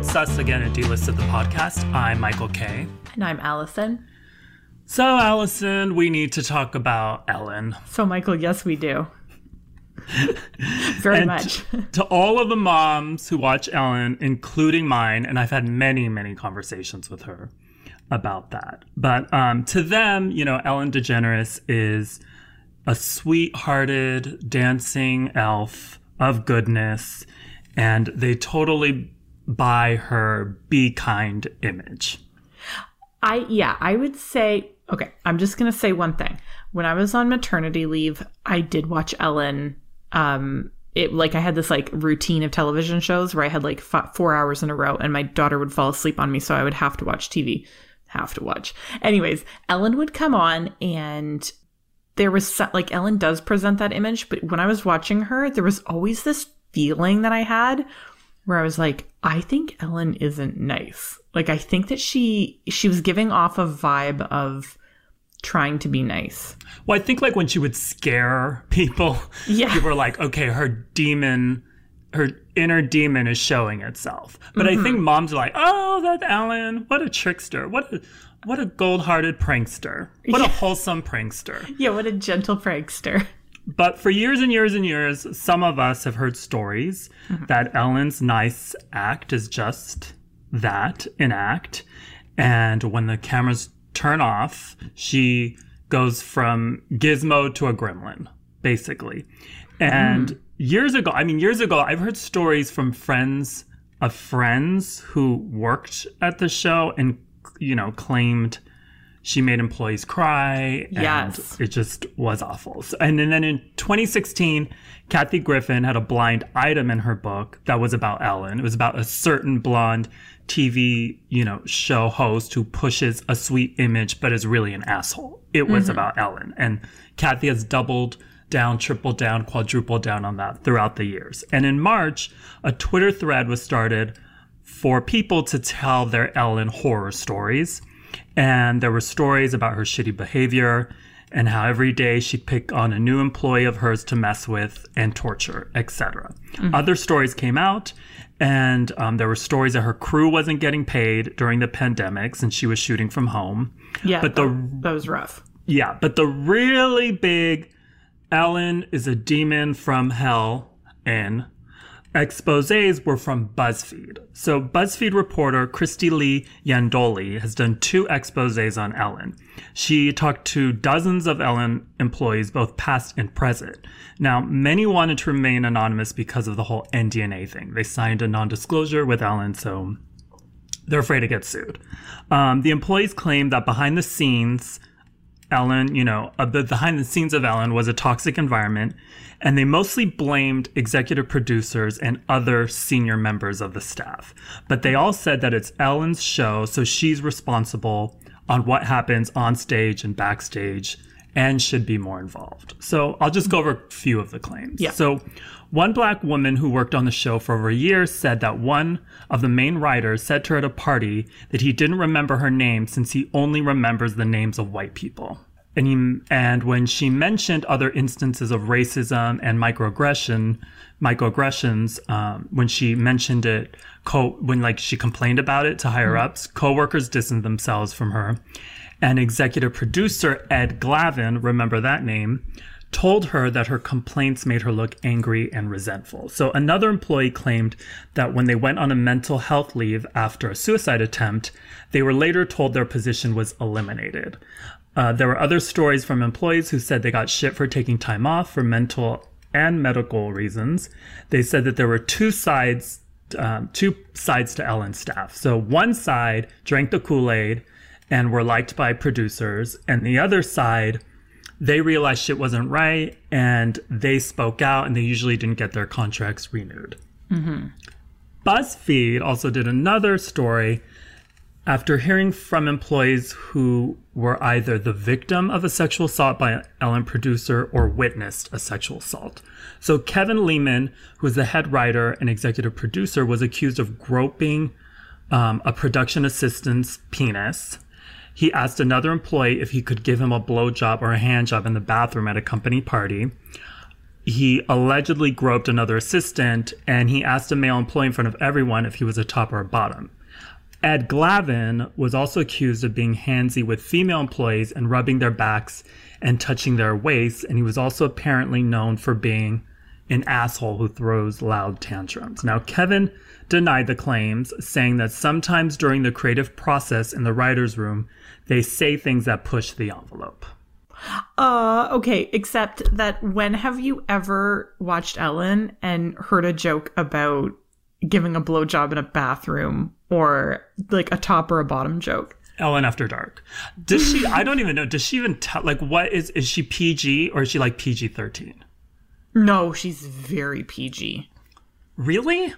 it's us again at D-Listed the podcast. I'm Michael K. And I'm Allison. So, Allison, we need to talk about Ellen. So, Michael, yes, we do. Very And much. t- to all of the moms who watch Ellen, including mine, and I've had many, many conversations with her about that. But um, to them, you know, Ellen DeGeneres is a sweet-hearted, dancing elf of goodness, and they totally buy her "be kind" image. I yeah, I would say okay, I'm just going to say one thing. When I was on maternity leave, I did watch Ellen um it like I had this like routine of television shows where I had like f- 4 hours in a row and my daughter would fall asleep on me so I would have to watch TV. Have to watch. Anyways, Ellen would come on and there was like Ellen does present that image, but when I was watching her, there was always this feeling that I had where I was like, I think Ellen isn't nice. Like I think that she she was giving off a vibe of trying to be nice. Well, I think like when she would scare people, Yeah. people were like, okay, her demon, her inner demon is showing itself. But I Mm-hmm. think moms are like, oh, that Ellen, what a trickster, what a what a gold-hearted prankster, what a wholesome prankster. Yeah, what a gentle prankster. But for years and years and years, some of us have heard stories mm-hmm. that Ellen's nice act is just that an act. And when the cameras turn off, she goes from gizmo to a gremlin, basically. And mm. years ago, I mean, years ago, I've heard stories from friends of friends who worked at the show and, you know, claimed she made employees cry. And Yes. It just was awful. So, and, then in 2016, Kathy Griffin had a blind item in her book that was about Ellen. It was about a certain blonde TV, you know, show host who pushes a sweet image but is really an asshole. It was mm-hmm. about Ellen. And Kathy has doubled down, tripled down, quadrupled down on that throughout the years. And in March, a Twitter thread was started for people to tell their Ellen horror stories. And there were stories about her shitty behavior and how every day she'd pick on a new employee of hers to mess with and torture, etc. Other stories came out, and um, there were stories that her crew wasn't getting paid during the pandemic since she was shooting from home. Yeah, But the that, that was rough. yeah, but the really big Ellen is a demon from hell and exposés were from BuzzFeed. So BuzzFeed reporter Krystie Lee Yandoli has done two exposés on Ellen. She talked to dozens of Ellen employees, both past and present. Now, many wanted to remain anonymous because of the whole NDNA thing. They signed a non-disclosure with Ellen, so they're afraid to get sued. Um, the employees claim that behind the scenes, Ellen, you know, uh, the behind the scenes of Ellen was a toxic environment, and they mostly blamed executive producers and other senior members of the staff. But they all said that it's Ellen's show, so she's responsible on what happens on stage and backstage and should be more involved. So I'll just go over a few of the claims. Yeah. So one black woman who worked on the show for over a year said that one of the main writers said to her at a party that he didn't remember her name since he only remembers the names of white people. And he, and when she mentioned other instances of racism and microaggression, microaggressions, um, when she mentioned it, co- when like she complained about it to higher ups, coworkers distanced themselves from her. And executive producer Ed Glavin, remember that name, told her that her complaints made her look angry and resentful. So another employee claimed that when they went on a mental health leave after a suicide attempt, they were later told their position was eliminated. Uh, there were other stories from employees who said they got shit for taking time off for mental and medical reasons. They said that there were two sides, um, two sides to Ellen's staff. So one side drank the Kool Aid and were liked by producers, and the other side they realized shit wasn't right and they spoke out and they usually didn't get their contracts renewed. BuzzFeed also did another story after hearing from employees who were either the victim of a sexual assault by an Ellen producer or witnessed a sexual assault. So Kevin Leman, who is the head writer and executive producer, was accused of groping um, a production assistant's penis. He asked another employee if he could give him a blowjob or a hand job in the bathroom at a company party. he allegedly groped another assistant and he asked a male employee in front of everyone if he was a top or a bottom. Ed Glavin was also accused of being handsy with female employees and rubbing their backs and touching their waists, and he was also apparently known for being an asshole who throws loud tantrums. Now, Kevin denied the claims, saying that sometimes during the creative process in the writer's room, they say things that push the envelope. Uh, okay, except that when have you ever watched Ellen and heard a joke about giving a blowjob in a bathroom or like a top or a bottom joke? Ellen After Dark. Does she? I don't even know. Does she even tell? Like, what is is she PG or is she like PG thirteen? No, she's very PG. Really?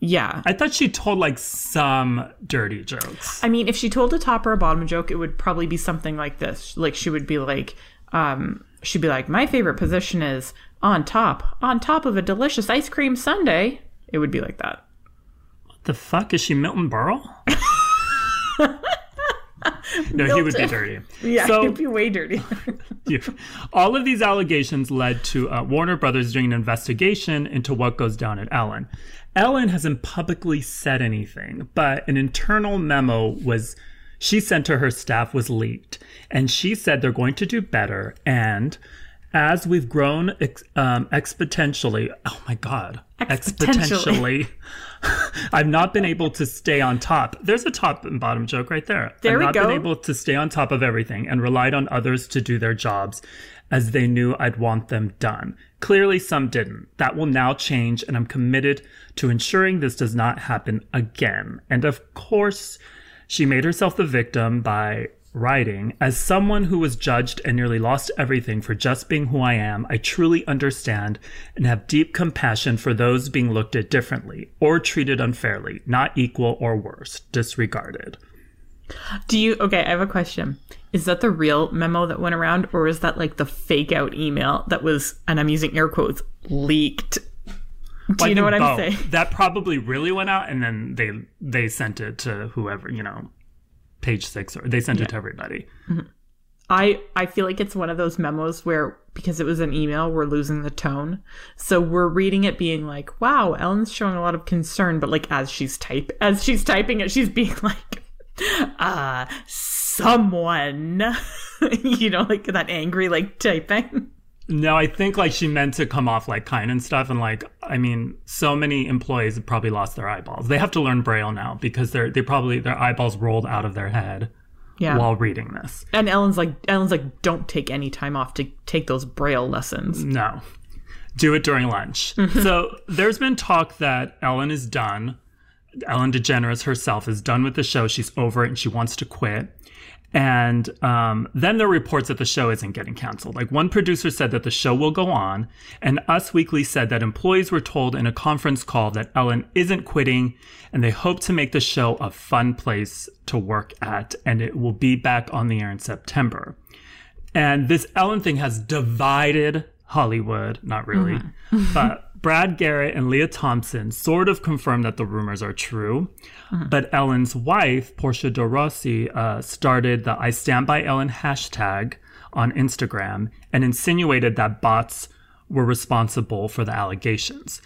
Yeah. I thought she told like some dirty jokes. I mean, if she told a top or a bottom joke, it would probably be something like this. Like she would be like, um, she'd be like, my favorite position is on top, on top of a delicious ice cream sundae. It would be like that. What the fuck is she Milton Berle? no, he would be dirty. Yeah, So- it'd be way dirty. All of these allegations led to uh, Warner Brothers doing an investigation into what goes down at Ellen. Ellen hasn't publicly said anything, but an internal memo was she sent to her staff was leaked, and she said they're going to do better. And as we've grown ex- um, exponentially, oh my god, Exponentially. exponentially. I've not been able to stay on top. There's a top and bottom joke right there. There I've we not go. been able to stay on top of everything and relied on others to do their jobs as they knew I'd want them done. Clearly, some didn't. That will now change, and I'm committed to ensuring this does not happen again. And of course, she made herself the victim by writing As someone who was judged and nearly lost everything for just being who I am, I truly understand and have deep compassion for those being looked at differently or treated unfairly, not equal or worse, disregarded. Do you? Okay, I have a question. Is that the real memo that went around, or is that like the fake out email that was, and I'm using air quotes, leaked? Do I you know what I'm saying? That probably really went out, and then they they sent it to whoever you know, page six, or they sent it to everybody. I I feel like it's one of those memos where because it was an email, we're losing the tone. So we're reading it being like, "Wow, Ellen's showing a lot of concern," but like as she's type as she's typing it, she's being like, "Uh, someone," you know, like that angry like typing. No, I think like she meant to come off like kind and stuff, and like I mean, so many employees have probably lost their eyeballs. They have to learn Braille now because they're they probably their eyeballs rolled out of their head Yeah. while reading this. and Ellen's like, Ellen's like, "Don't take any time off to take those braille lessons." No. Do it during lunch. Mm-hmm. so there's been talk that Ellen is done. Ellen DeGeneres herself is done with the show. She's over it and she wants to quit. And um, then there are reports that the show isn't getting canceled. Like one producer said that the show will go on, and Us Weekly said that employees were told in a conference call that Ellen isn't quitting, and they hope to make the show a fun place to work at, and it will be back on the air in September. And this Ellen thing has divided Hollywood. Not really. but Brad Garrett and Lea Thompson sort of confirmed that the rumors are true. But Ellen's wife, Portia de Rossi, uh, started the I Stand By Ellen hashtag on Instagram and insinuated that bots were responsible for the allegations.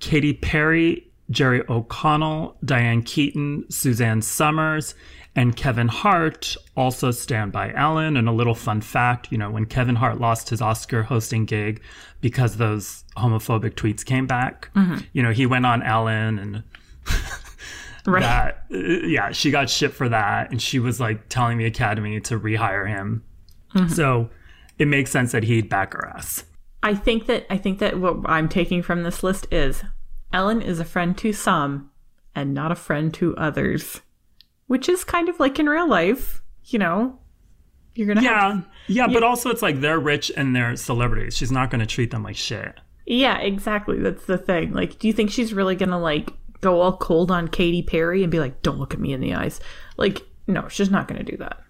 Katy Perry, Jerry O'Connell, Diane Keaton, Suzanne Somers, and Kevin Hart also stand by Ellen. And a little fun fact you know, when Kevin Hart lost his Oscar hosting gig because those homophobic tweets came back, mm-hmm. you know, he went on Ellen and Right. that, yeah, she got shit for that. And she was like telling the Academy to rehire him. Mm-hmm. So it makes sense that he'd back her ass. I think that I think that what I'm taking from this list is Ellen is a friend to some and not a friend to others, which is kind of like in real life, you know. You're gonna have Yeah, yeah, but also it's like they're rich and they're celebrities. She's not going to treat them like shit. Yeah, exactly. That's the thing. Like, do you think she's really gonna like go all cold on Katy Perry and be like, "Don't look at me in the eyes"? Like, no, she's not gonna do that.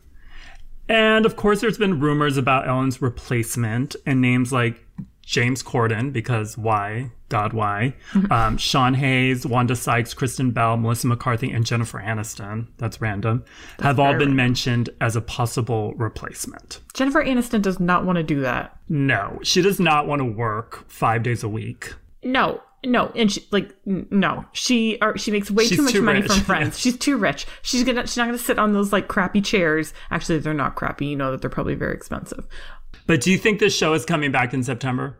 And of course, there's been rumors about Ellen's replacement and names like James Corden, because why? God, why? um, Sean Hayes, Wanda Sykes, Kristen Bell, Melissa McCarthy, and Jennifer Aniston, that's random, have all been mentioned as a possible replacement. Jennifer Aniston does not want to do that. No, she does not want to work five days a week. No, no, and she like no, she or she makes way She's too much too money rich. from Friends. She's too rich. She's gonna she's not gonna sit on those like crappy chairs. Actually, they're not crappy. You know that they're probably very expensive. But do you think this show is coming back in September?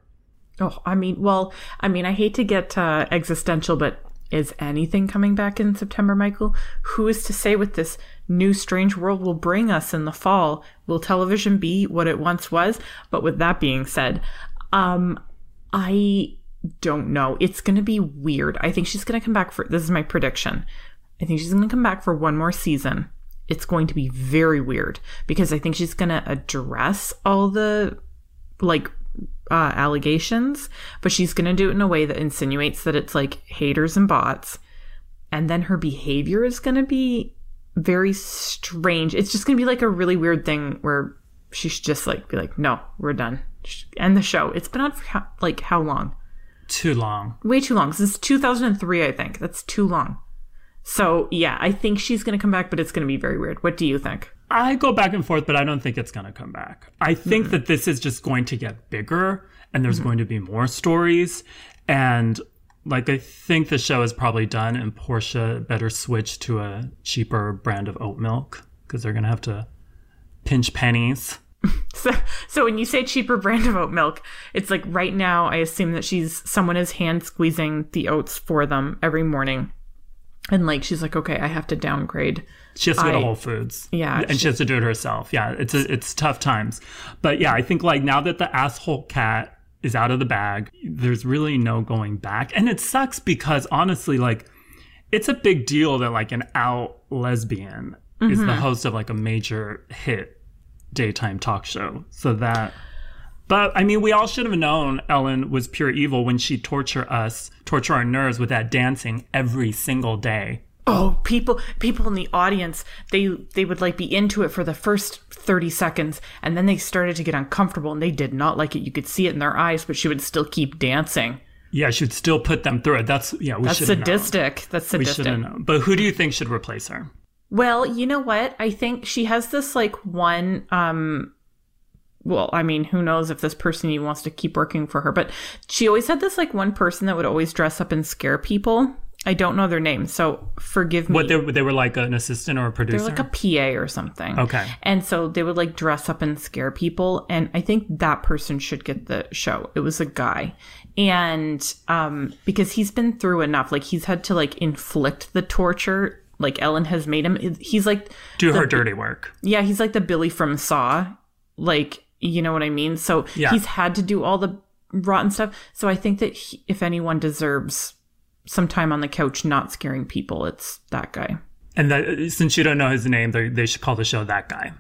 Oh, I mean, well, I mean, I hate to get uh, existential, but is anything coming back in September, Michael? Who is to say what this new strange world will bring us in the fall? Will television be what it once was? But with that being said, um, I don't know. It's going to be weird. I think she's going to come back for this is my prediction. I think she's going to come back for one more season. It's going to be very weird because I think she's going to address all the like uh, allegations, but she's going to do it in a way that insinuates that it's like haters and bots. And then her behavior is going to be very strange. It's just going to be like a really weird thing where she should just like be like, no, we're done. End the show. It's been on for how, like how long? Too long. Way too long. Since 2003, I think. That's too long. So yeah, I think she's going to come back, but it's going to be very weird. What do you think? I go back and forth, but I don't think it's going to come back. I think hmm. that this is just going to get bigger and there's hmm. going to be more stories. And like, I think the show is probably done and Portia better switch to a cheaper brand of oat milk because they're going to have to pinch pennies. So, so when you say cheaper brand of oat milk, it's like right now, I assume that she's someone is hand squeezing the oats for them every morning, and like she's like, okay, I have to downgrade. She has to go to I- Whole Foods. Yeah, And she has to do it herself. Yeah. It's, a, it's tough times. But yeah, I think like now that the asshole cat is out of the bag, there's really no going back. And it sucks because honestly, like, it's a big deal that like an out lesbian is the mm-hmm. host of like a major hit daytime talk show. So that. But I mean, we all should have known Ellen was pure evil when she torture us, torture our nerves with that dancing every single day. Oh, people, people in the audience, they they would like be into it for the first thirty seconds, and then they started to get uncomfortable, and they did not like it. You could see it in their eyes, but she would still keep dancing. Yeah, she'd still put them through it. That's yeah, we That's should have known. sadistic. That's We should sadistic. have known. But who do you think should replace her? Well, you know what? I think she has this like one um well, I mean, who knows if this person even wants to keep working for her, but she always had this like one person that would always dress up and scare people. I don't know their name, so forgive me. What they they were like an assistant or a producer? They're like a PA or something. Okay. And so they would like dress up and scare people. And I think that person should get the show. It was a guy. And um, because he's been through enough, like he's had to like inflict the torture. Like Ellen has made him. He's like do her dirty work. yeah, he's like the Billy from Saw. Like, you know what I mean? So Yeah. he's had to do all the rotten stuff. So I think that he, if anyone deserves some time on the couch not scaring people, it's that guy. And that, since you don't know his name, they, they should call the show that guy.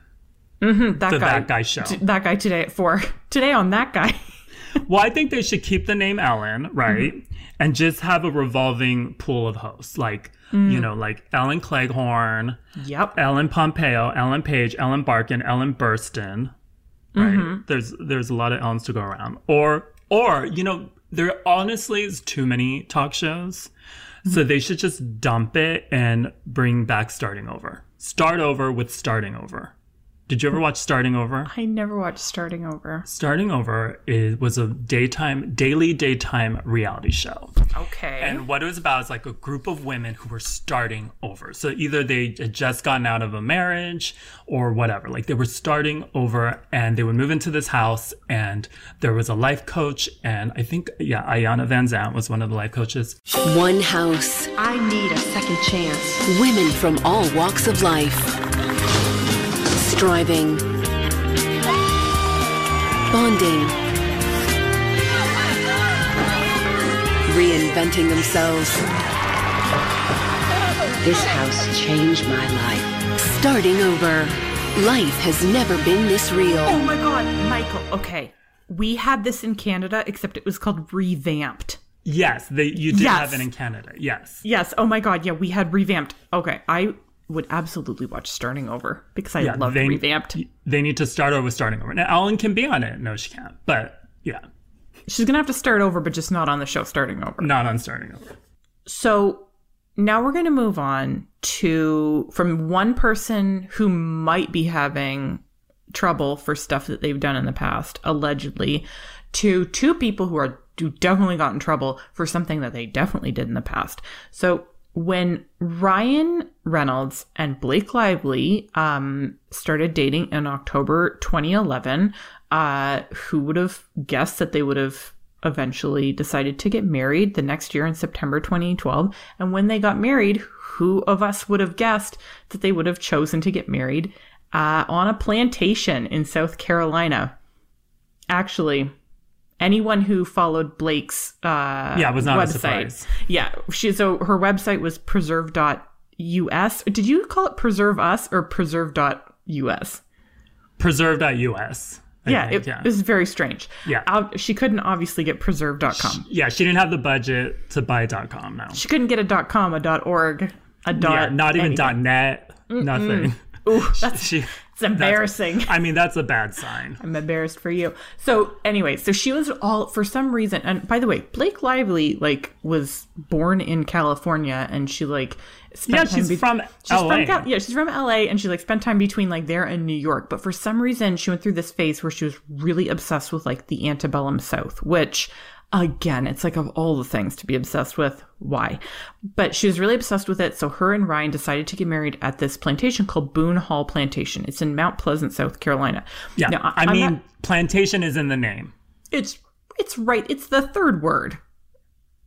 That The guy. that guy show. t- that guy today at four. Today on that guy. well, I think they should keep the name Ellen, right? Mm-hmm. And just have a revolving pool of hosts, like Mm. you know, like Ellen Cleghorn, Yep. Ellen Pompeo, Ellen Page, Ellen Barkin, Ellen Burstyn. Right? Mm-hmm. There's there's a lot of Ellens to go around. Or or you know, there honestly is too many talk shows. So Mm-hmm. they should just dump it and bring back starting over. Start over with starting over. Did you ever watch Starting Over? I never watched Starting Over. Starting Over is, was a daytime, daily daytime reality show. Okay. And what it was about is like a group of women who were starting over. So either they had just gotten out of a marriage or whatever. Like they were starting over and they would move into this house and there was a life coach. And I think, yeah, Iyanla Vanzant was one of the life coaches. One house, I need a second chance. women from all walks of life. Striving, bonding, reinventing themselves, This house changed my life. starting over. Life has never been this real. oh my God, Michael. Okay. We had this in Canada, except it was called Revamped. Yes, they, you did Yes. have it in Canada. Yes. Yes. Oh my God. Yeah, we had Revamped. Okay. I would absolutely watch Starting Over because I Yeah, love they- Revamped. They need to start over with starting over. Now, Ellen can be on it. No, she can't. But yeah. she's gonna have to start over, but just not on the show starting over. Not on starting over. So now we're going to move on to from one person who might be having trouble for stuff that they've done in the past, allegedly, to two people who are who definitely got in trouble for something that they definitely did in the past. So when Ryan Reynolds and Blake Lively um, started dating in October 2011, uh, who would have guessed that they would have eventually decided to get married the next year in September 2012? And when they got married, who of us would have guessed that they would have chosen to get married uh, on a plantation in South Carolina? Actually, anyone who followed Blake's uh, Yeah, it was not a website, surprise. yeah, she so her website was preserve.us. Did you call it preserve us or preserve.us? Preserve.us. I Yeah, think, it, yeah. it was very strange. Yeah. Out- she couldn't obviously get preserve.com. yeah, she didn't have the budget to buy .com now. She couldn't get a .com, a .org, a dot. yeah, not even anything. .net, nothing. Ooh, that's She, it's embarrassing. I mean, that's a bad sign. I'm embarrassed for you. So anyway, so she was all for some reason. And by the way, Blake Lively like was born in California, and she like spent Yeah, time she's be- from she's LA. From Cal- yeah, she's from LA, and she like spent time between like there and New York. But for some reason, she went through this phase where she was really obsessed with like the antebellum South, which. Again, it's like of all the things to be obsessed with, why? But she was really obsessed with it, so her and Ryan decided to get married at this plantation called Boone Hall Plantation. It's in Mount Pleasant, South Carolina. Yeah, Now, I I'm mean, not- plantation is in the name. it's it's right it's the third word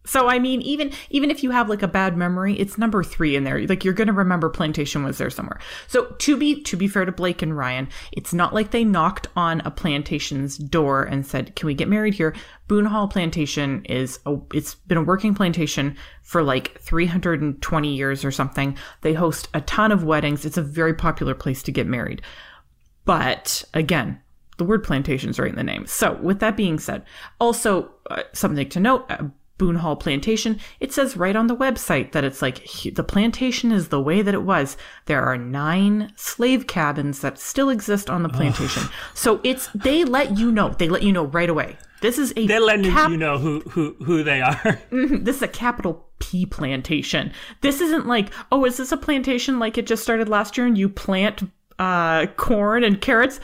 so i mean even even if you have like a bad memory it's number three in there. Like you're gonna remember plantation was there somewhere. So to be to be fair to blake and ryan it's not like they knocked on a plantation's door and said can we get married here? Boone hall plantation is a it's been a working plantation for like 320 years or something. They host a ton of weddings. It's a very popular place to get married. But again, the word plantation is right in the name. So, with that being said, also uh, something to note. Uh, Boone Hall Plantation, it says right on the website that it's like the plantation is the way that it was. There are nine slave cabins that still exist on the plantation. So it's they let you know. They let you know right away. This is a They're letting cap- you know who, who, who they are. this is a capital P plantation. This isn't like, oh, is this a plantation like it just started last year and you plant uh, corn and carrots?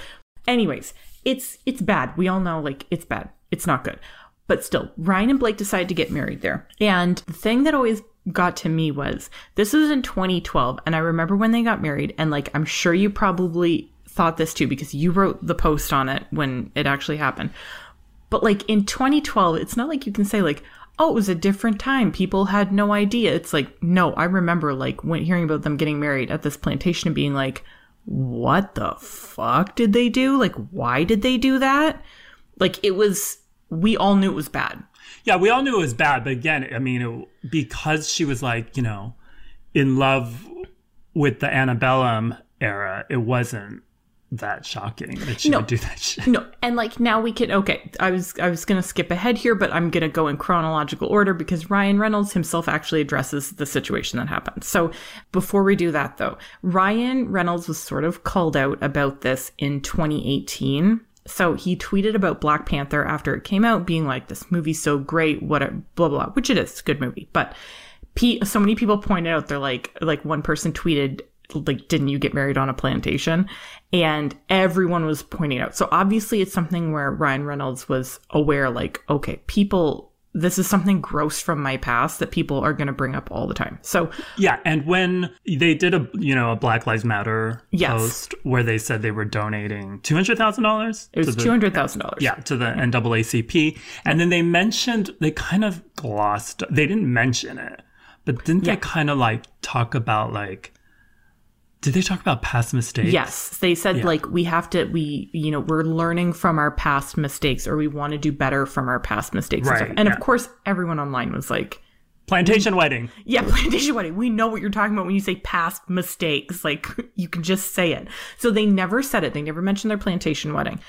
Anyways, it's it's bad. We all know like it's bad. It's not good. But still, Ryan and Blake decided to get married there. And the thing that always got to me was this was in 2012 and I remember when they got married and like I'm sure you probably thought this too because you wrote the post on it when it actually happened. But like in 2012, it's not like you can say like, oh, it was a different time. People had no idea. It's like, no, I remember like when hearing about them getting married at this plantation and being like, what the fuck did they do? Like, why did they do that? Like, it was, we all knew it was bad. Yeah, we all knew it was bad, but again, I mean, it, because she was like, you know, in love with the antebellum era, it wasn't that shocking that she No. would do that shit. No, and like now we can okay. I was I was gonna skip ahead here, but I'm gonna go in chronological order because Ryan Reynolds himself actually addresses the situation that happened. So before we do that though, Ryan Reynolds was sort of called out about this in 2018. So he tweeted about Black Panther after it came out, being like, "This movie's so great, what a blah blah," which it is, good movie, but. P- so many people pointed out they're like like one person tweeted like didn't you get married on a plantation and everyone was pointing out so obviously it's something where ryan reynolds was aware like okay people this is something gross from my past that people are going to bring up all the time so Yeah, and when they did a you know a Black Lives Matter Yes. post where they said they were donating two hundred thousand dollars. it was $200000 Yeah, to the NAACP, and then they mentioned they kind of glossed. They didn't mention it, but didn't Yeah. they kind of like talk about like? Did they talk about past mistakes? yes they said like we have to we you know we're learning from our past mistakes or we want to do better from our past mistakes and, Right, stuff. and yeah. of course everyone online was like Plantation wedding. Yeah, plantation wedding. We know what you're talking about when you say past mistakes. Like you can just say it. So they never said it. They never mentioned their plantation wedding.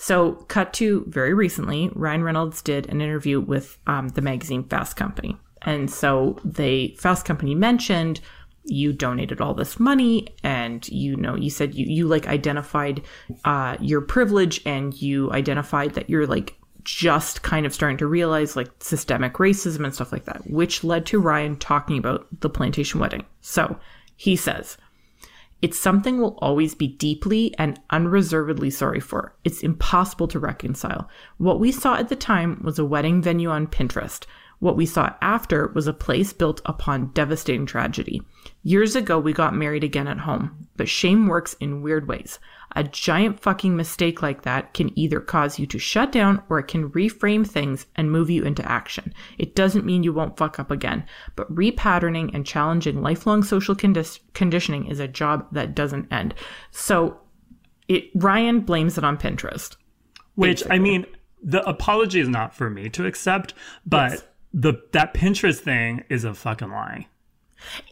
So cut to very recently, Ryan Reynolds did an interview with um, the magazine Fast Company, and so they Fast Company mentioned you donated all this money and you know you said you you like identified uh your privilege and you identified that you're like just kind of starting to realize like systemic racism and stuff like that, which led to Ryan talking about the plantation wedding. So he says, it's something we'll always be deeply and unreservedly sorry for. It's impossible to reconcile. What we saw at the time was a wedding venue on Pinterest. What we saw after was a place built upon devastating tragedy. Years ago, we got married again at home, but shame works in weird ways. A giant fucking mistake like that can either cause you to shut down or it can reframe things and move you into action. It doesn't mean you won't fuck up again, but repatterning and challenging lifelong social condi- conditioning is a job that doesn't end. So it, Ryan blames it on Pinterest. Which I mean, the apology is not for me to accept, but Yes. The that Pinterest thing is a fucking lie.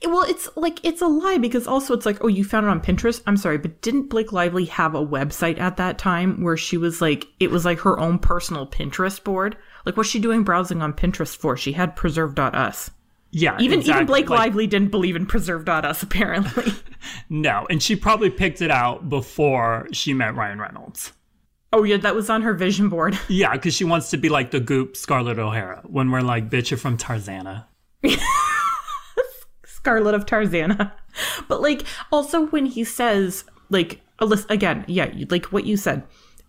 Well, it's like it's a lie because also it's like, oh, you found it on Pinterest. I'm sorry, but didn't Blake Lively have a website at that time where she was like, it was like her own personal Pinterest board? Like, what's she doing browsing on Pinterest for? She had Preserve.us. Yeah, Even exactly. even Blake Like, Lively didn't believe in Preserve.us apparently. No, and she probably picked it out before she met Ryan Reynolds. Oh yeah, that was on her vision board. Yeah, because she wants to be like the goop Scarlett O'Hara when we're like, bitch, you're from Tarzana. Scarlet of Tarzana. But like also when he says like again, yeah, like what you said.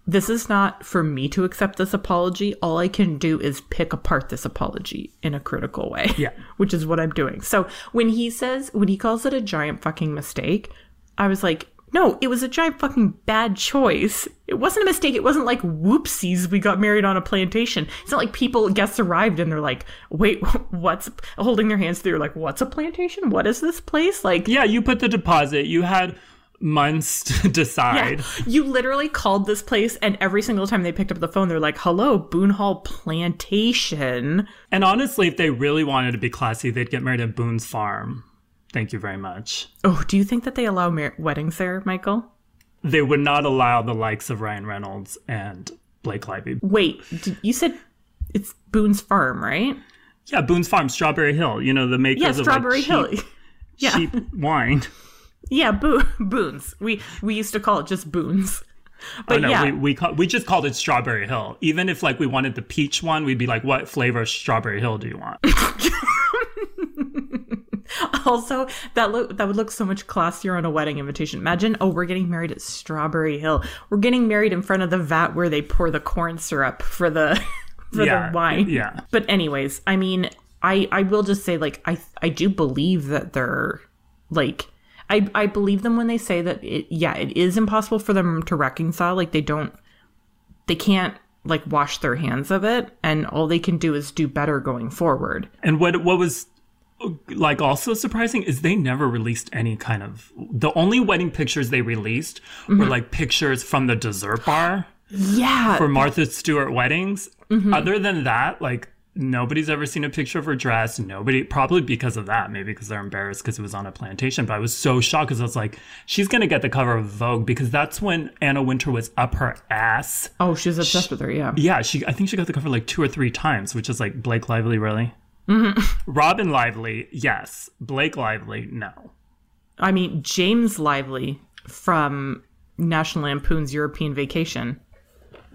This is not for me to accept this apology. All I can do is pick apart this apology in a critical way. Yeah. Which is what I'm doing. So when he says when he calls it a giant fucking mistake, I was like, no, it was a giant fucking bad choice. It wasn't a mistake. It wasn't like whoopsies, we got married on a plantation. It's not like people guests arrived and they're like, wait, what's holding their hands through like, what's a plantation? What is this place? Like Yeah, you put the deposit. You had months to decide. you literally called this place and every single time they picked up the phone, they're like, Hello, Boone Hall Plantation. And honestly, if they really wanted to be classy, they'd get married at Boone's Farm. Thank you very much. Oh, do you think that they allow mar- weddings there, Michael? They would not allow the likes of Ryan Reynolds and Blake Lively. Wait, did, you said it's Boone's Farm, right? Yeah, Boone's Farm, Strawberry Hill. You know the makers Yeah, of Strawberry like, Hill. cheap, Yeah. cheap wine. Yeah, Bo- Boone's. We we used to call it just Boone's. But oh no, yeah, we we, call, we just called it Strawberry Hill. Even if like we wanted the peach one, we'd be like, "What flavor Strawberry Hill do you want?" also that look that would look so much classier on a wedding invitation. Imagine, oh, we're getting married at Strawberry Hill. We're getting married in front of the vat where they pour the corn syrup for the for Yeah, the wine. yeah. But anyways, I mean, I I will just say like I I do believe that they're like I I believe them when they say that it yeah, it is impossible for them to reconcile like they don't they can't like wash their hands of it and all they can do is do better going forward. And what what was like also surprising is they never released any kind of the only wedding pictures they released were Mm-hmm. like pictures from the dessert bar Yeah. for Martha Stewart weddings. Mm-hmm. Other than that, like nobody's ever seen a picture of her dress. Nobody probably because of that, maybe because they're embarrassed because it was on a plantation. But I was so shocked because I was like, she's gonna get the cover of Vogue because that's when Anna Wintour was up her ass. oh, she's obsessed with her, yeah. Yeah, she I think she got the cover like two or three times, which is like Blake Lively, really. Mm-hmm. Robin Lively, yes. Blake Lively, no. I mean, Jason Lively from National Lampoon's European Vacation.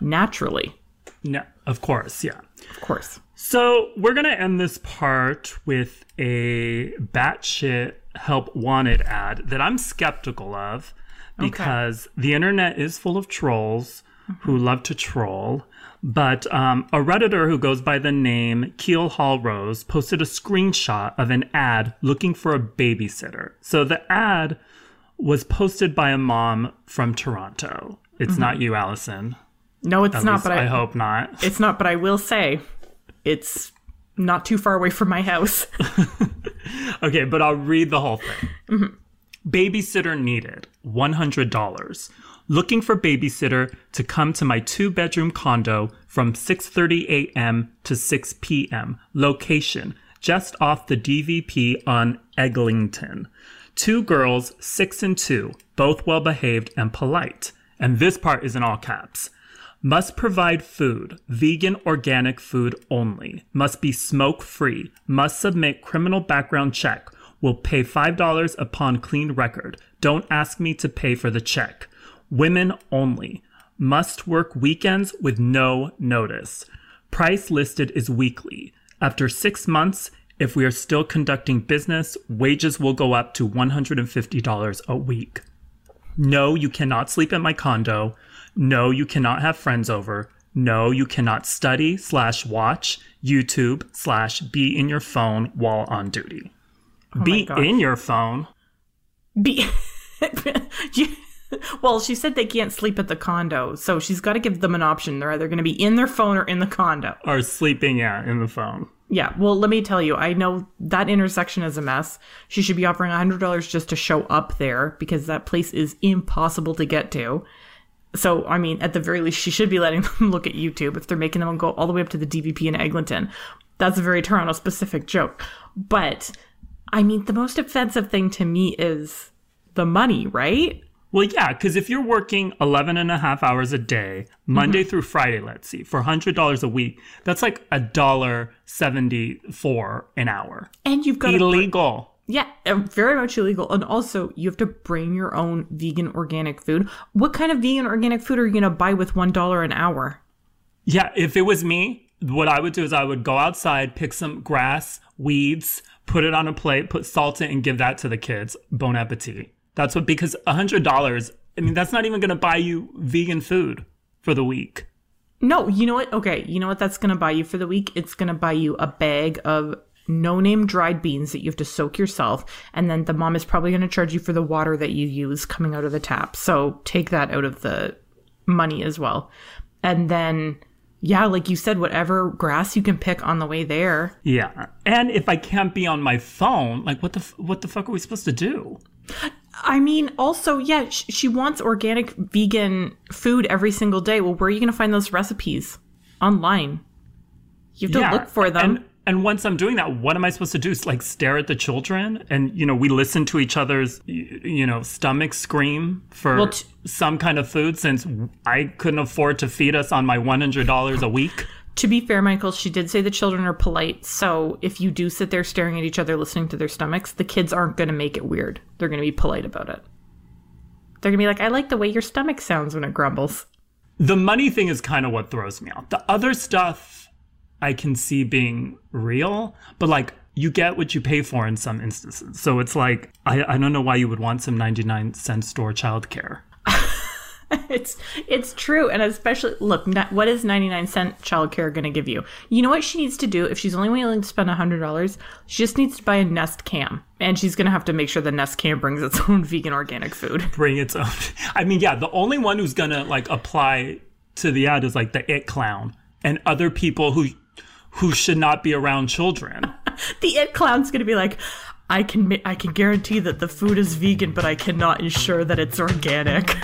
Naturally, No, of course, yeah. of course. So we're gonna end this part with a batshit help wanted ad that I'm skeptical of because the internet is full of trolls who love to troll. But um, a redditor who goes by the name Keel Hall Rose posted a screenshot of an ad looking for a babysitter. So the ad was posted by a mom from Toronto. It's not you, Allison. No, it's At not, but I, I hope not. it's not, but I will say it's not too far away from my house. Okay, but I'll read the whole thing. Babysitter needed $100. Looking for babysitter to come to my two-bedroom condo from 6:30 a.m. to 6 p.m. Location: just off the DVP on Eglinton. Two girls, 6 and 2, both well behaved and polite. And this part is in all caps. Must provide food, vegan organic food only. Must be smoke free. Must submit criminal background check. Will pay $5 upon clean record. Don't ask me to pay for the check. Women only. Must work weekends with no notice. Price listed is weekly. After six months, if we are still conducting business, wages will go up to $150 a week. No, you cannot sleep in my condo. No, you cannot have friends over. No, you cannot study slash watch YouTube slash be in your phone while on duty. Oh be gosh. in your phone. Be- You- well, she said they can't sleep at the condo, so she's got to give them an option. They're either going to be in their phone or in the condo. Or sleeping, yeah, in the phone. Yeah, well, let me tell you, I know that intersection is a mess. She should be offering $100 just to show up there because that place is impossible to get to. So, I mean, at the very least, she should be letting them look at YouTube if they're making them go all the way up to the DVP in Eglinton. That's a very Toronto specific joke. But, I mean, the most offensive thing to me is the money, right? Well, yeah, because if you're working 11 and a half hours a day, Monday through Friday, let's see, for $100 a week, that's like a dollar 74 an hour. And you've got to Illegal. Yeah, uh, very much illegal. And also, you have to bring your own vegan organic food. What kind of vegan organic food are you going to buy with $1 an hour? Yeah, if it was me, what I would do is I would go outside, pick some grass, weeds, put it on a plate, put salt in, and give that to the kids. Bon appetit. That's what, because a $100, I mean, that's not even going to buy you vegan food for the week. No, you know what? Okay, you know what that's going to buy you for the week? It's going to buy you a bag of no name dried beans that you have to soak yourself. And then the mom is probably going to charge you for the water that you use coming out of the tap. So take that out of the money as well. And then, yeah, like you said, whatever grass you can pick on the way there. Yeah. And if I can't be on my phone, like what the f- what the fuck are we supposed to do? I mean, also, yeah, sh- she wants organic vegan food every single day. Well, where are you going to find those recipes? Online. You have to yeah. look for them. And, and once I'm doing that, what am I supposed to do? Like stare at the children, and you know, we listen to each other's, you know, stomach scream for Well, t- some kind of food, since I couldn't afford to feed us on my one hundred dollars a week. To be fair, Michael, she did say the children are polite. So if you do sit there staring at each other, listening to their stomachs, the kids aren't going to make it weird. They're going to be polite about it. They're going to be like, I like the way your stomach sounds when it grumbles. The money thing is kind of what throws me off. The other stuff I can see being real, but like you get what you pay for in some instances. So it's like I, I don't know why you would want some 99 cent store childcare. it's it's true and especially look what is 99 cent childcare going to give you you know what she needs to do if she's only willing to spend $100 she just needs to buy a nest cam and she's going to have to make sure the nest cam brings its own vegan organic food bring its own. I mean, yeah, the only one who's gonna like apply to the ad is like the it clown and other people who who should not be around children. the it clown's going to be like i can i can guarantee that the food is vegan but i cannot ensure that it's organic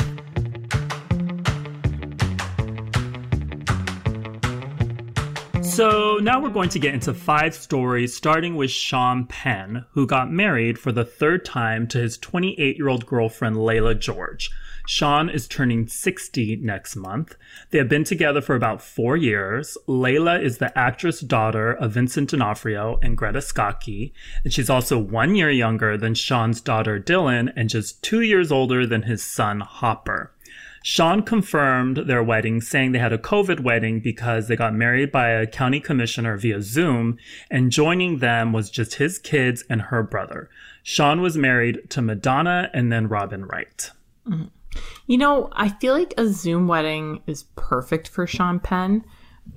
So now we're going to get into five stories, starting with Sean Penn, who got married for the third time to his 28 year old girlfriend, Leila George. Sean is turning 60 next month. They have been together for about four years. Leila is the actress daughter of Vincent D'Onofrio and Greta Scacchi, and she's also one year younger than Sean's daughter Dylan and just two years older than his son Hopper. Sean confirmed their wedding, saying they had a COVID wedding because they got married by a county commissioner via Zoom, and joining them was just his kids and her brother. Sean was married to Madonna and then Robin Wright. Mm-hmm. You know, I feel like a Zoom wedding is perfect for Sean Penn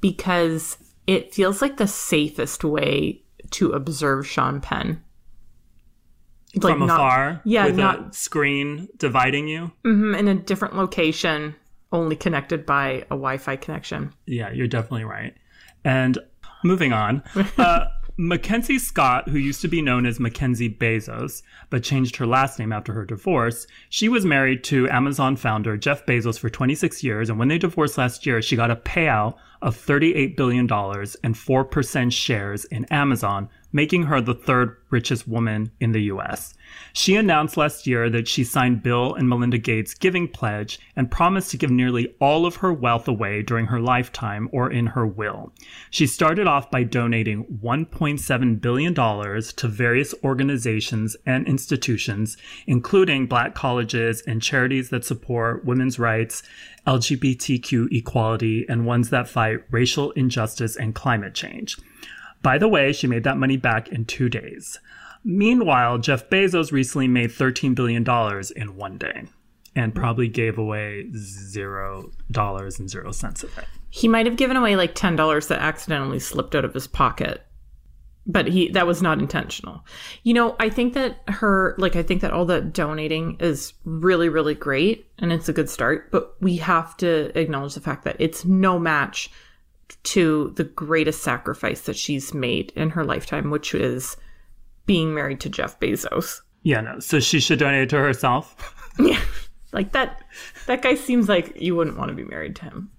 because it feels like the safest way to observe Sean Penn. Like From not- afar, yeah, with not- a screen dividing you. Mhm, in a different location, only connected by a Wi-Fi connection. Yeah, you're definitely right. And moving on, uh, Mackenzie Scott, who used to be known as Mackenzie Bezos, but changed her last name after her divorce, she was married to Amazon founder Jeff Bezos for 26 years. And when they divorced last year, she got a payout of $38 billion and 4% shares in Amazon, making her the third richest woman in the US. She announced last year that she signed Bill and Melinda Gates' giving pledge and promised to give nearly all of her wealth away during her lifetime or in her will. She started off by donating $1.7 billion to various organizations and institutions, including black colleges and charities that support women's rights, LGBTQ equality, and ones that fight racial injustice and climate change. By the way, she made that money back in two days. Meanwhile, Jeff Bezos recently made $13 billion in one day and probably gave away zero dollars and zero cents of it. He might have given away like $10 that accidentally slipped out of his pocket. But he that was not intentional. You know, I think that her like I think that all the donating is really really great and it's a good start, but we have to acknowledge the fact that it's no match to the greatest sacrifice that she's made in her lifetime, which is being married to Jeff Bezos. Yeah, no. So she should donate to herself. Yeah. Like that that guy seems like you wouldn't want to be married to him.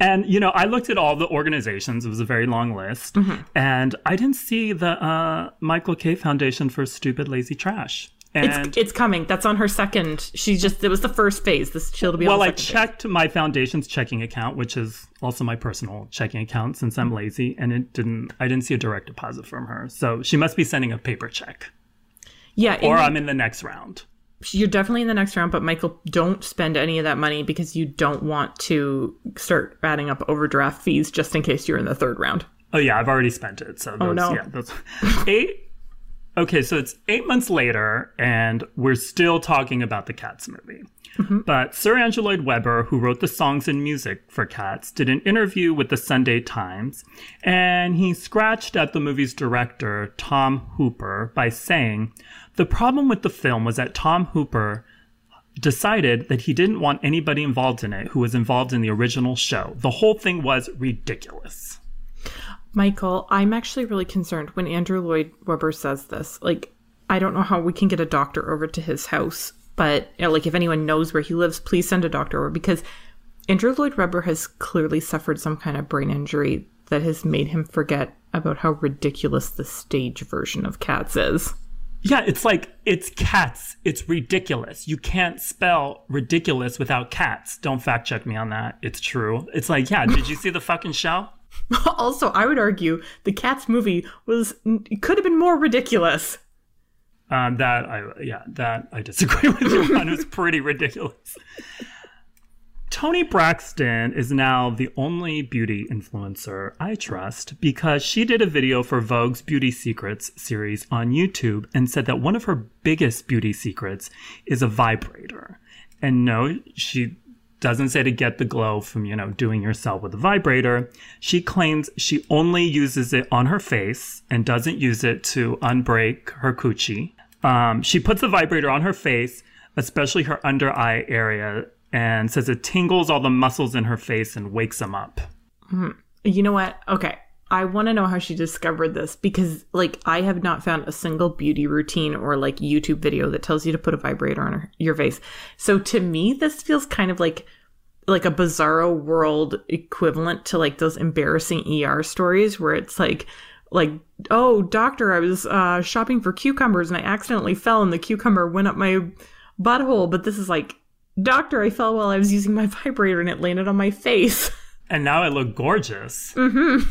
And you know, I looked at all the organizations. It was a very long list, and I didn't see the uh, Michael K. Foundation for Stupid Lazy Trash. And It's it's coming. That's on her second. She just it was the first phase. This she'll be on well, the I second phase. checked my foundation's checking account, which is also my personal checking account since I'm lazy, and it didn't. I didn't see a direct deposit from her, so she must be sending a paper check, Yeah, or I'm in the next round. you're definitely in the next round. But Michael, don't spend any of that money because you don't want to start adding up overdraft fees just in case you're in the third round. Oh yeah, I've already spent it. So oh, those, no. yeah, those eight. Okay, so it's eight months later, and we're still talking about the Cats movie. Mm-hmm. But Sir Andrew Lloyd Webber, who wrote the songs and music for Cats, did an interview with the Sunday Times, and he scratched at the movie's director, Tom Hooper, by saying, The problem with the film was that Tom Hooper decided that he didn't want anybody involved in it who was involved in the original show. The whole thing was ridiculous. Michael, I'm actually really concerned when Andrew Lloyd Webber says this. Like, I don't know how we can get a doctor over to his house, but you know, like if anyone knows where he lives, please send a doctor over because Andrew Lloyd Webber has clearly suffered some kind of brain injury that has made him forget about how ridiculous the stage version of Cats is. Yeah, it's like it's cats. It's ridiculous. You can't spell ridiculous without cats. Don't fact check me on that. It's true. It's like, yeah, did you see the fucking show? also, I would argue the Cats movie was could have been more ridiculous. Um, that I yeah, that I disagree with you on. It was pretty ridiculous. Toni Braxton is now the only beauty influencer I trust because she did a video for Vogue's Beauty Secrets series on YouTube and said that one of her biggest beauty secrets is a vibrator. And no, she doesn't say to get the glow from, you know, doing yourself with a vibrator. She claims she only uses it on her face and doesn't use it to unbreak her coochie. Um, she puts the vibrator on her face, especially her under eye area, and says it tingles all the muscles in her face and wakes them up. You know what? Okay. I want to know how she discovered this because, like, I have not found a single beauty routine or like YouTube video that tells you to put a vibrator on her, your face. So to me, this feels kind of like like a bizarro world equivalent to like those embarrassing ER stories where it's like like oh doctor I was uh, shopping for cucumbers and I accidentally fell and the cucumber went up my butthole but this is like doctor I fell while I was using my vibrator and it landed on my face. And now I look gorgeous. Mm-hmm.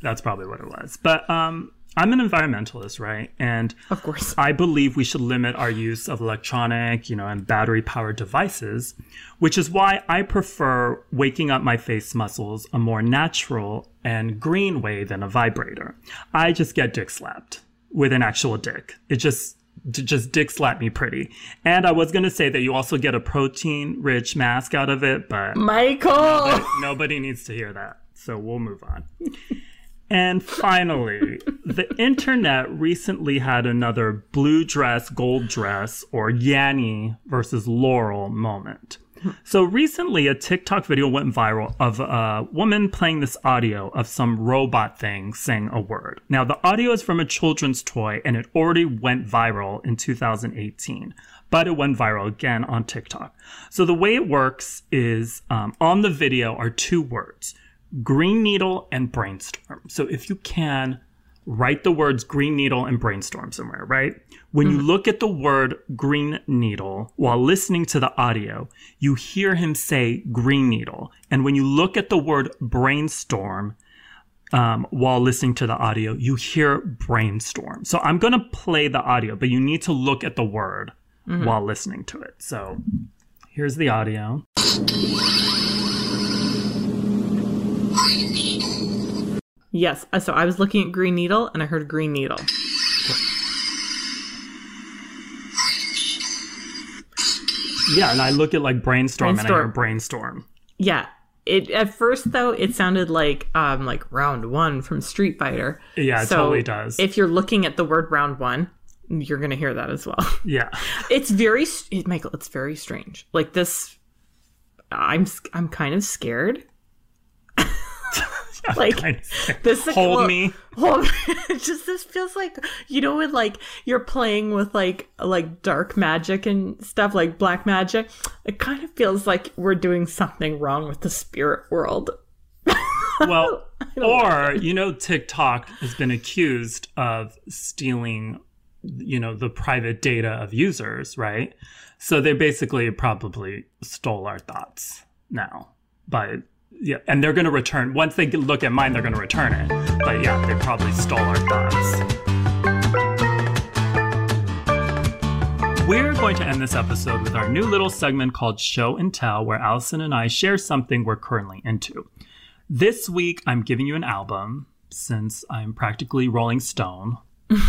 That's probably what it was. But um, I'm an environmentalist, right? And Of course. I believe we should limit our use of electronic, you know, and battery powered devices, which is why I prefer waking up my face muscles a more natural and green way than a vibrator. I just get dick slapped with an actual dick. It just just dick slap me pretty. And I was going to say that you also get a protein rich mask out of it, but Michael. Nobody needs to hear that. So we'll move on. And finally, the internet recently had another blue dress, gold dress, or Yanny versus Laurel moment. So recently, a TikTok video went viral of a woman playing this audio of some robot thing saying a word. Now, the audio is from a children's toy and it already went viral in 2018, but it went viral again on TikTok. So the way it works is um, on the video are two words green needle and brainstorm. So if you can, write the words green needle and brainstorm somewhere, right? When you look at the word green needle while listening to the audio, you hear him say green needle. And when you look at the word brainstorm, um, while listening to the audio, you hear brainstorm. So I'm going to play the audio, but you need to look at the word while listening to it. So here's the audio. Yes. uh, So I was looking at Green Needle and I heard Green Needle. Yeah, and I look at like brainstorm, and I hear Brainstorm. brainstorm. Yeah. It at first though it sounded like um like round one from Street Fighter. Yeah, it So totally does. If you're looking at the word round one, you're gonna hear that as well. yeah. It's very Michael. It's very strange. Like this, I'm I'm kind of scared. like this. Hold well, me. Hold me. Just this feels like you know when like you're playing with like like dark magic and stuff like black magic. It kind of feels like we're doing something wrong with the spirit world. Well, or, you know, TikTok has been accused of stealing, you know, the private data of users, right? So they basically probably stole our thoughts now. But yeah, and they're going to return, once they look at mine, they're going to return it. But yeah, they probably stole our thoughts. We're going to end this episode with our new little segment called Show and Tell, where Allison and I share something we're currently into. This week, I'm giving you an album since I'm practically Rolling Stone.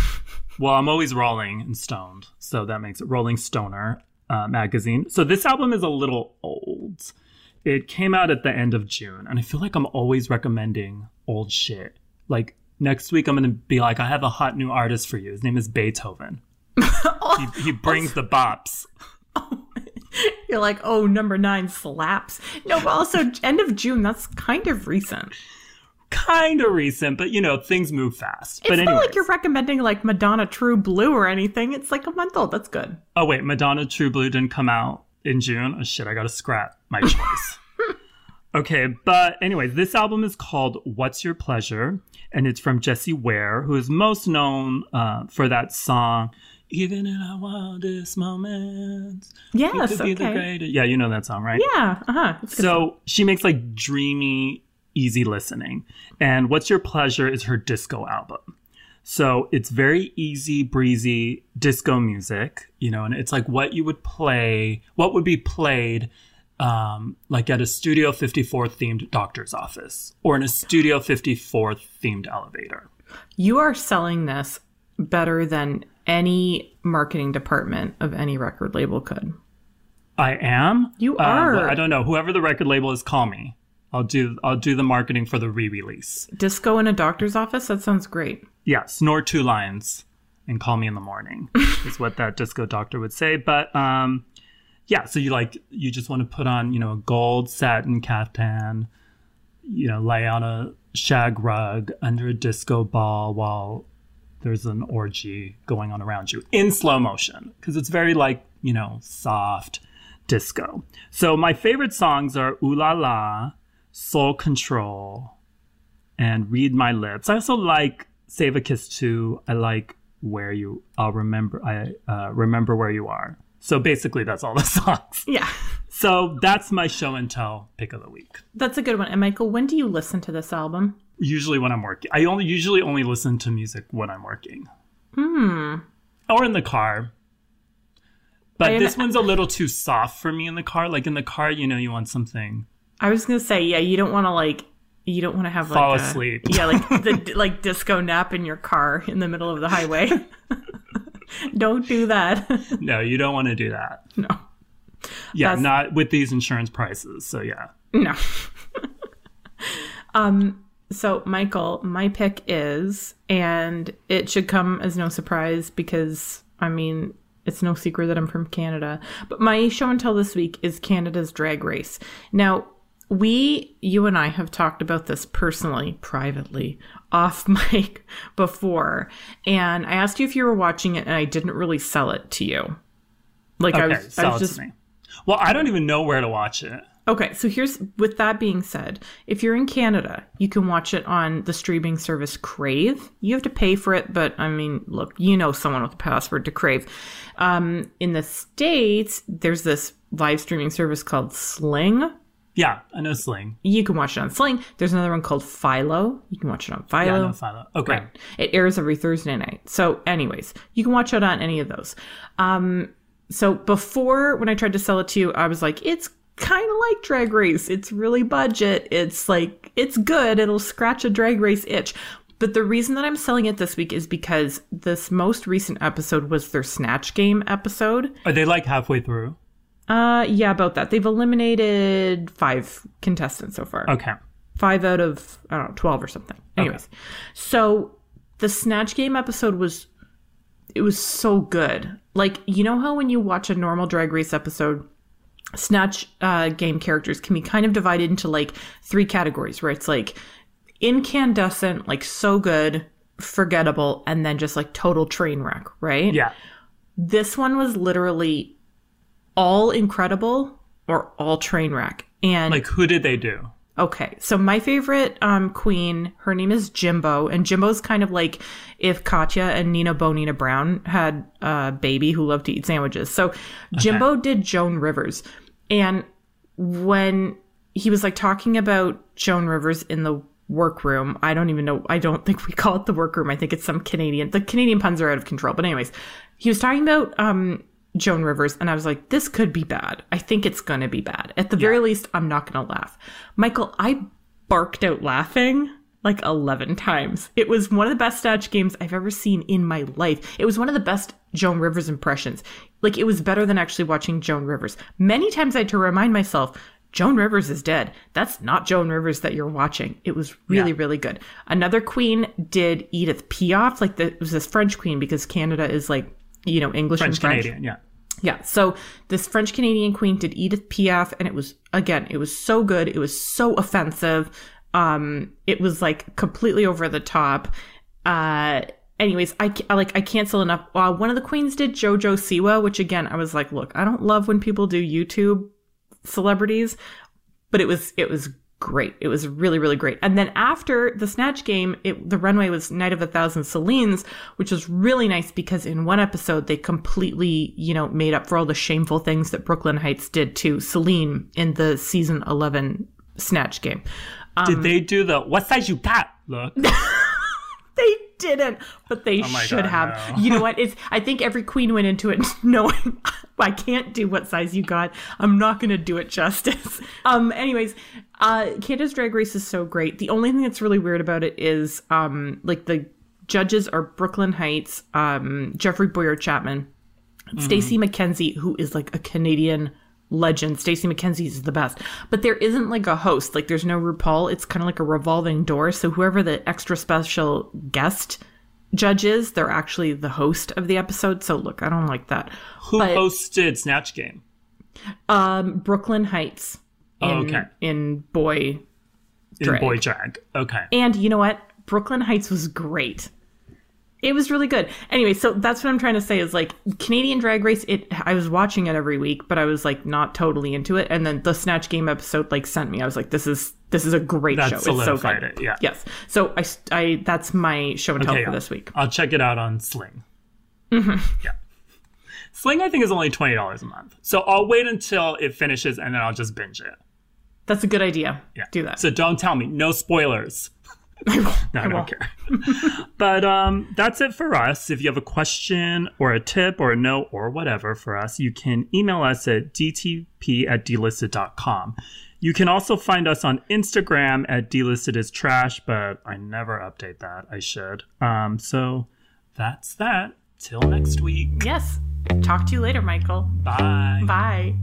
well, I'm always rolling and stoned, so that makes it Rolling Stoner uh, magazine. So this album is a little old. It came out at the end of June, and I feel like I'm always recommending old shit. Like next week, I'm going to be like, I have a hot new artist for you. His name is Beethoven. he, he brings the bops. You're like, oh, number nine slaps. No, but also end of June. That's kind of recent. Kind of recent, but you know, things move fast. It's but not like you're recommending like Madonna True Blue or anything. It's like a month old. That's good. Oh wait, Madonna True Blue didn't come out in June. Oh shit, I gotta scrap my choice. okay, but anyway, this album is called "What's Your Pleasure," and it's from Jessie Ware, who is most known uh, for that song. Even in our wildest moments, Yes. Okay. Yeah, you know that song, right? Yeah. Uh huh. So she makes like dreamy, easy listening. And What's Your Pleasure is her disco album. So it's very easy breezy disco music, you know, and it's like what you would play, what would be played um, like at a Studio 54 themed doctor's office or in a Studio 54 themed elevator. You are selling this better than any marketing department of any record label could. I am. You Uh, are. well, I don't know. Whoever the record label is, call me. I'll do. I'll do the marketing for the re-release. Disco in a doctor's office? That sounds great. yeah, snore two lines and call me in the morning is what that disco doctor would say. But um, yeah, so you like you just want to put on you know a gold satin caftan, you know, lay on a shag rug under a disco ball while there's an orgy going on around you in slow motion because it's very like you know soft disco. So my favorite songs are Ooh La La, Soul Control, and Read My Lips. I also like Save a Kiss too. I like Where You. I'll remember. I uh, remember where you are. So basically, that's all the songs. Yeah. So that's my show and tell pick of the week. That's a good one. And Michael, when do you listen to this album? Usually when I'm working, I only usually only listen to music when I'm working. Hmm. Or in the car. But this one's a little too soft for me in the car. Like in the car, you know, you want something. I was gonna say, yeah, you don't want to like, you don't want to have like Fall a- asleep. Yeah, like the like disco nap in your car in the middle of the highway. don't do that. No, you don't want to do that. no, Yeah, That's- not with these insurance prices. So yeah. no. um. So Michael, my pick is, and it should come as no surprise because I mean. It's no secret that I'm from Canada. But my show and tell this week is Canada's Drag Race. Now, we, you and I have talked about this personally, privately, off mic before. And I asked you if you were watching it, and I didn't really sell it to you. Like I Okay, was, I was it just to me. Well, I don't even know where to watch it. Okay, so here's with that being said, if you're in Canada, you can watch it on the streaming service Crave. You have to pay for it, but I mean, look, you know someone with a password to Crave. Um, in the States, there's this live streaming service called Sling. Yeah, I know Sling. You can watch it on Sling. There's another one called Philo. You can watch it on Philo. Yeah, I know Philo. Okay. Right. It airs every Thursday night. So, anyways, you can watch it on any of those. Um, so before, when I tried to sell it to you, I was like, it's kind of like Drag Race. It's really budget. It's like, it's good. It'll scratch a Drag Race itch. But the reason that I'm selling it this week is because this most recent episode was their Snatch Game episode. Are they like halfway through? Uh, yeah, about that. They've eliminated five contestants so far. Okay. Five out of, I don't know, 12 or something. Anyways, so the Snatch Game episode was, it was so good. Like, you know how when you watch a normal Drag Race episode, Snatch uh, Game characters can be kind of divided into like three categories where it's like incandescent, like so good, forgettable, and then just like total train wreck, right? Yeah. This one was literally all incredible or all train wreck. And Like, who did they do? okay, so my favorite um, queen, her name is Jimbo, and Jimbo's kind of like if Katya and Nina Bo'nina Brown had a baby who loved to eat sandwiches. So Jimbo did Joan Rivers, and when he was like talking about Joan Rivers in the workroom, I don't even know. I don't think we call it the workroom. I think it's some Canadian. The Canadian puns are out of control. But anyways, he was talking about um Joan Rivers, and I was like, this could be bad. I think it's going to be bad. At the very least, I'm not going to laugh. Michael, I barked out laughing like 11 times. It was one of the best Snatch games I've ever seen in my life. It was one of the best Joan Rivers impressions. Like, it was better than actually watching Joan Rivers. Many times I had to remind myself, Joan Rivers is dead. That's not Joan Rivers that you're watching. It was really, Yeah. really good. Another queen did Edith Piaf. Like, the, it was this French queen because Canada is like, you know, English French and French. Canadian, yeah. Yeah. So this French Canadian queen did Edith Piaf, and it was again, it was so good. It was so offensive. Um, it was like completely over the top. Uh, anyways, I ca- like I cancel enough. Uh, one of the queens did JoJo Siwa, which again, I was like, look, I don't love when people do YouTube celebrities, but it was it was great. It was really really great. And then after the snatch game, it, the runway was Night of a Thousand Celines, which was really nice because in one episode they completely you know made up for all the shameful things that Brooklyn Hytes did to Celine in the season eleven snatch game. Um, Did they do the what size you got look? They didn't, but they Oh should God, have. no. You know what? It's. I think every queen went into it knowing I can't do what size you got. I'm not going to do it justice. Um. Anyways, uh, Canada's Drag Race is so great. The only thing that's really weird about it is, um, like the judges are Brooklyn Hytes, um, Jeffrey Bowyer-Chapman, Stacey McKenzie, who is like a Canadian legend. Stacey McKenzie is the best. But there isn't like a host. Like there's no RuPaul. It's kind of like a revolving door. So whoever the extra special guest judge is, they're actually the host of the episode. So look, I don't like that. Who But- hosted Snatch Game? Um, Brooklyn Hytes. In, Oh, okay. In boy. In Boy Drag. Okay. And you know what? Brooklyn Hytes was great. It was really good. Anyway, so that's what I'm trying to say is like Canadian Drag Race. It I was watching it every week, but I was like not totally into it. And then the Snatch Game episode like sent me. I was like, this is this is a great That show. It's so good. it, yeah. Yes. So I I that's my show and tell Okay, for I'll- this week. I'll check it out on Sling. Mm-hmm. Yeah. Sling, I think, is only twenty dollars a month. So I'll wait until it finishes and then I'll just binge it. That's a good idea. Yeah. Do that. So don't tell me. No spoilers. I will. No, I, don't care. but um, that's it for us. If you have a question or a tip or a note or whatever for us, you can email us at dtp at delisted.com. You can also find us on Instagram at delisted is trash, but I never update that. I should. Um, so that's that. Till next week. Yes. Talk to you later, Michael. Bye. Bye.